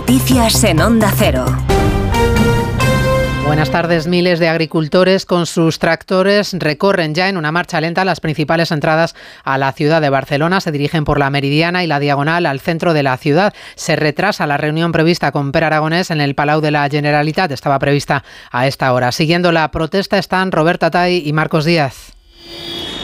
Noticias en Onda Cero. Buenas tardes. Miles de agricultores con sus tractores recorren ya en una marcha lenta las principales entradas a la ciudad de Barcelona. Se dirigen por la Meridiana y la Diagonal al centro de la ciudad. Se retrasa la reunión prevista con Per Aragonés en el Palau de la Generalitat. Estaba prevista a esta hora. Siguiendo la protesta están Roberta Tay y Marcos Díaz.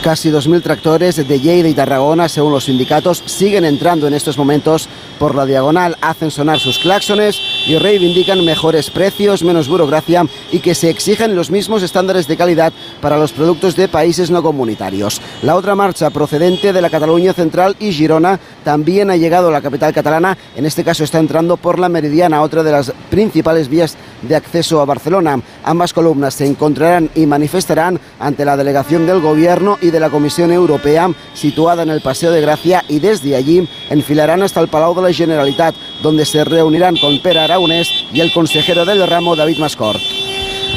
Casi 2.000 tractores de Lleida y Tarragona, según los sindicatos, siguen entrando en estos momentos por la diagonal, hacen sonar sus claxones y reivindican mejores precios, menos burocracia y que se exigen los mismos estándares de calidad para los productos de países no comunitarios. La otra marcha procedente de la Cataluña Central y Girona también ha llegado a la capital catalana, en este caso está entrando por la Meridiana, otra de las principales vías de acceso a Barcelona. Ambas columnas se encontrarán y manifestarán ante la delegación del Gobierno y de la Comisión Europea situada en el Paseo de Gracia y desde allí enfilarán hasta el Palau de la Generalitat, donde se reunirán con Pere Y el consejero del ramo David Mascort.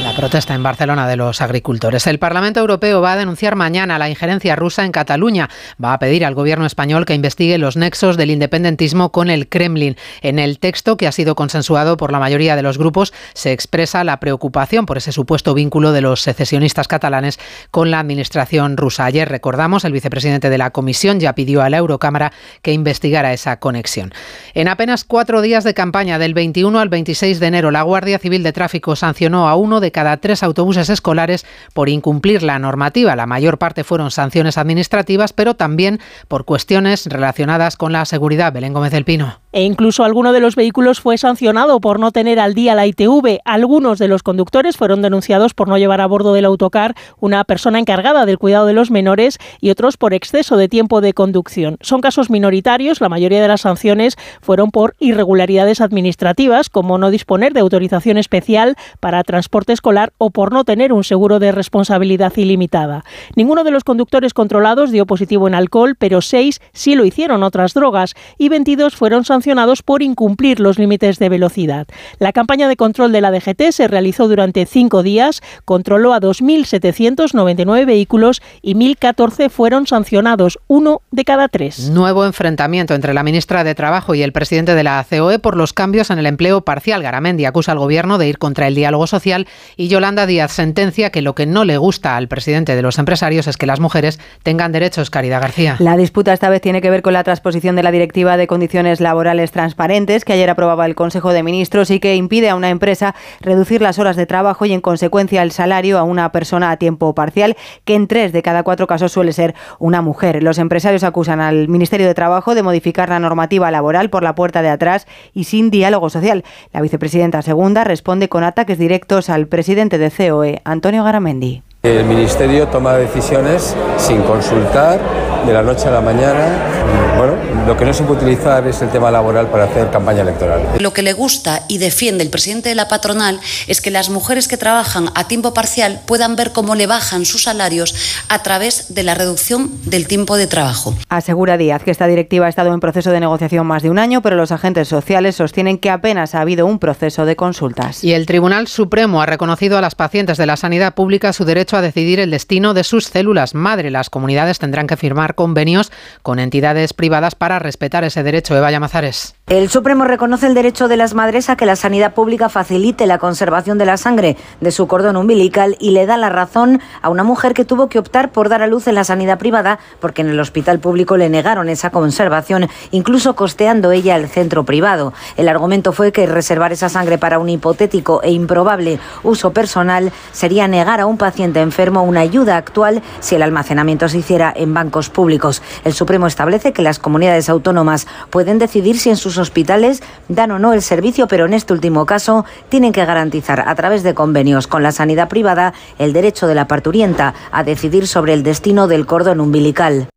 La protesta en Barcelona de los agricultores. El Parlamento Europeo va a denunciar mañana la injerencia rusa en Cataluña. Va a pedir al gobierno español que investigue los nexos del independentismo con el Kremlin. En el texto, que ha sido consensuado por la mayoría de los grupos, se expresa la preocupación por ese supuesto vínculo de los secesionistas catalanes con la administración rusa. Ayer, recordamos, el vicepresidente de la Comisión ya pidió a la Eurocámara que investigara esa conexión. En apenas cuatro días de campaña, del 21 al 26 de enero, la Guardia Civil de Tráfico sancionó a uno de cada tres autobuses escolares por incumplir la normativa. La mayor parte fueron sanciones administrativas, pero también por cuestiones relacionadas con la seguridad. Belén Gómez del Pino. E incluso alguno de los vehículos fue sancionado por no tener al día la ITV. Algunos de los conductores fueron denunciados por no llevar a bordo del autocar una persona encargada del cuidado de los menores y otros por exceso de tiempo de conducción. Son casos minoritarios, la mayoría de las sanciones fueron por irregularidades administrativas, como no disponer de autorización especial para transporte escolar o por no tener un seguro de responsabilidad ilimitada. Ninguno de los conductores controlados dio positivo en alcohol, pero seis sí lo hicieron otras drogas y 22 fueron sancionados por incumplir los límites de velocidad. La campaña de control de la DGT se realizó durante cinco días, controló a 2.799 vehículos y 1.014 fueron sancionados, uno de cada tres. Nuevo enfrentamiento entre la ministra de Trabajo y el presidente de la COE por los cambios en el empleo parcial. Garamendi acusa al gobierno de ir contra el diálogo social y Yolanda Díaz sentencia que lo que no le gusta al presidente de los empresarios es que las mujeres tengan derechos. Caridad García. La disputa esta vez tiene que ver con la transposición de la Directiva de Condiciones Laborales transparentes que ayer aprobaba el Consejo de Ministros y que impide a una empresa reducir las horas de trabajo y en consecuencia el salario a una persona a tiempo parcial, que en tres de cada cuatro casos suele ser una mujer. Los empresarios acusan al Ministerio de Trabajo de modificar la normativa laboral por la puerta de atrás y sin diálogo social. La vicepresidenta segunda responde con ataques directos al presidente de COE, Antonio Garamendi. El Ministerio toma decisiones sin consultar de la noche a la mañana. Bueno, lo que no se puede utilizar es el tema laboral para hacer campaña electoral. Lo que le gusta y defiende el presidente de la patronal es que las mujeres que trabajan a tiempo parcial puedan ver cómo le bajan sus salarios a través de la reducción del tiempo de trabajo. Asegura Díaz que esta directiva ha estado en proceso de negociación más de un año, pero los agentes sociales sostienen que apenas ha habido un proceso de consultas. Y el Tribunal Supremo ha reconocido a las pacientes de la sanidad pública su derecho a decidir el destino de sus células madre. Las comunidades tendrán que firmar convenios con entidades privadas para respetar ese derecho. Eva Llamazares. El Supremo reconoce el derecho de las madres a que la sanidad pública facilite la conservación de la sangre de su cordón umbilical y le da la razón a una mujer que tuvo que optar por dar a luz en la sanidad privada porque en el hospital público le negaron esa conservación, incluso costeando ella el centro privado. El argumento fue que reservar esa sangre para un hipotético e improbable uso personal sería negar a un paciente enfermo una ayuda actual si el almacenamiento se hiciera en bancos públicos. El Supremo establece que las comunidades autónomas pueden decidir si en sus hospitales dan o no el servicio, pero en este último caso tienen que garantizar a través de convenios con la sanidad privada el derecho de la parturienta a decidir sobre el destino del cordón umbilical.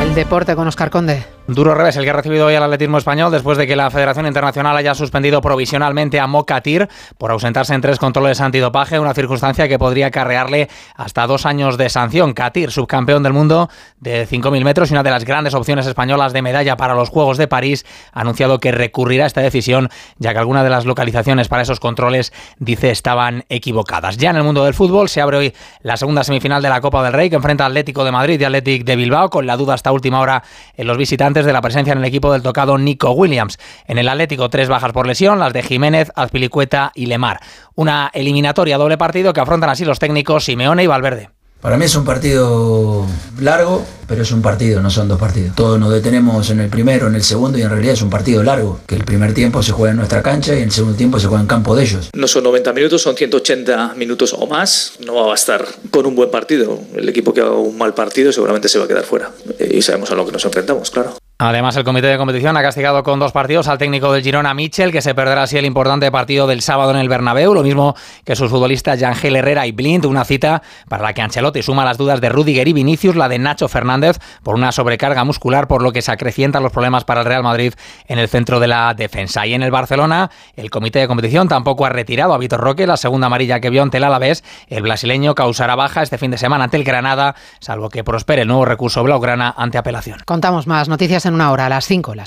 El deporte con Oscar Conde. Duro revés el que ha recibido hoy el atletismo español después de que la Federación Internacional haya suspendido provisionalmente a Mokatir por ausentarse en tres controles antidopaje, una circunstancia que podría acarrearle hasta dos años de sanción. Katir, subcampeón del mundo de 5.000 metros y una de las grandes opciones españolas de medalla para los Juegos de París, ha anunciado que recurrirá a esta decisión ya que algunas de las localizaciones para esos controles, dice, estaban equivocadas. Ya en el mundo del fútbol se abre hoy la segunda semifinal de la Copa del Rey que enfrenta Atlético de Madrid y Atlético de Bilbao con la duda hasta última hora en los visitantes pendientes de la presencia en el equipo del tocado Nico Williams. En el Atlético, tres bajas por lesión, las de Jiménez, Azpilicueta y Lemar. Una eliminatoria doble partido que afrontan así los técnicos Simeone y Valverde. Para mí es un partido largo, pero es un partido, no son dos partidos. Todos nos detenemos en el primero, en el segundo y en realidad es un partido largo, que el primer tiempo se juega en nuestra cancha y el segundo tiempo se juega en campo de ellos. No son 90 minutos, son 180 minutos o más. No va a bastar con un buen partido. El equipo que haga un mal partido seguramente se va a quedar fuera. Y sabemos a lo que nos enfrentamos, claro. Además, el comité de competición ha castigado con dos partidos al técnico del Girona, Mitchell, que se perderá así el importante partido del sábado en el Bernabéu, lo mismo que sus futbolistas Yangel Herrera y Blind, una cita para la que Ancelotti suma las dudas de Rudiger y Vinicius, la de Nacho Fernández, por una sobrecarga muscular, por lo que se acrecientan los problemas para el Real Madrid en el centro de la defensa. Y en el Barcelona, el comité de competición tampoco ha retirado a Vitor Roque, la segunda amarilla que vio ante el Alavés. El brasileño causará baja este fin de semana ante el Granada, salvo que prospere el nuevo recurso Blaugrana ante apelación. Contamos más noticias en una hora, a las 5. Las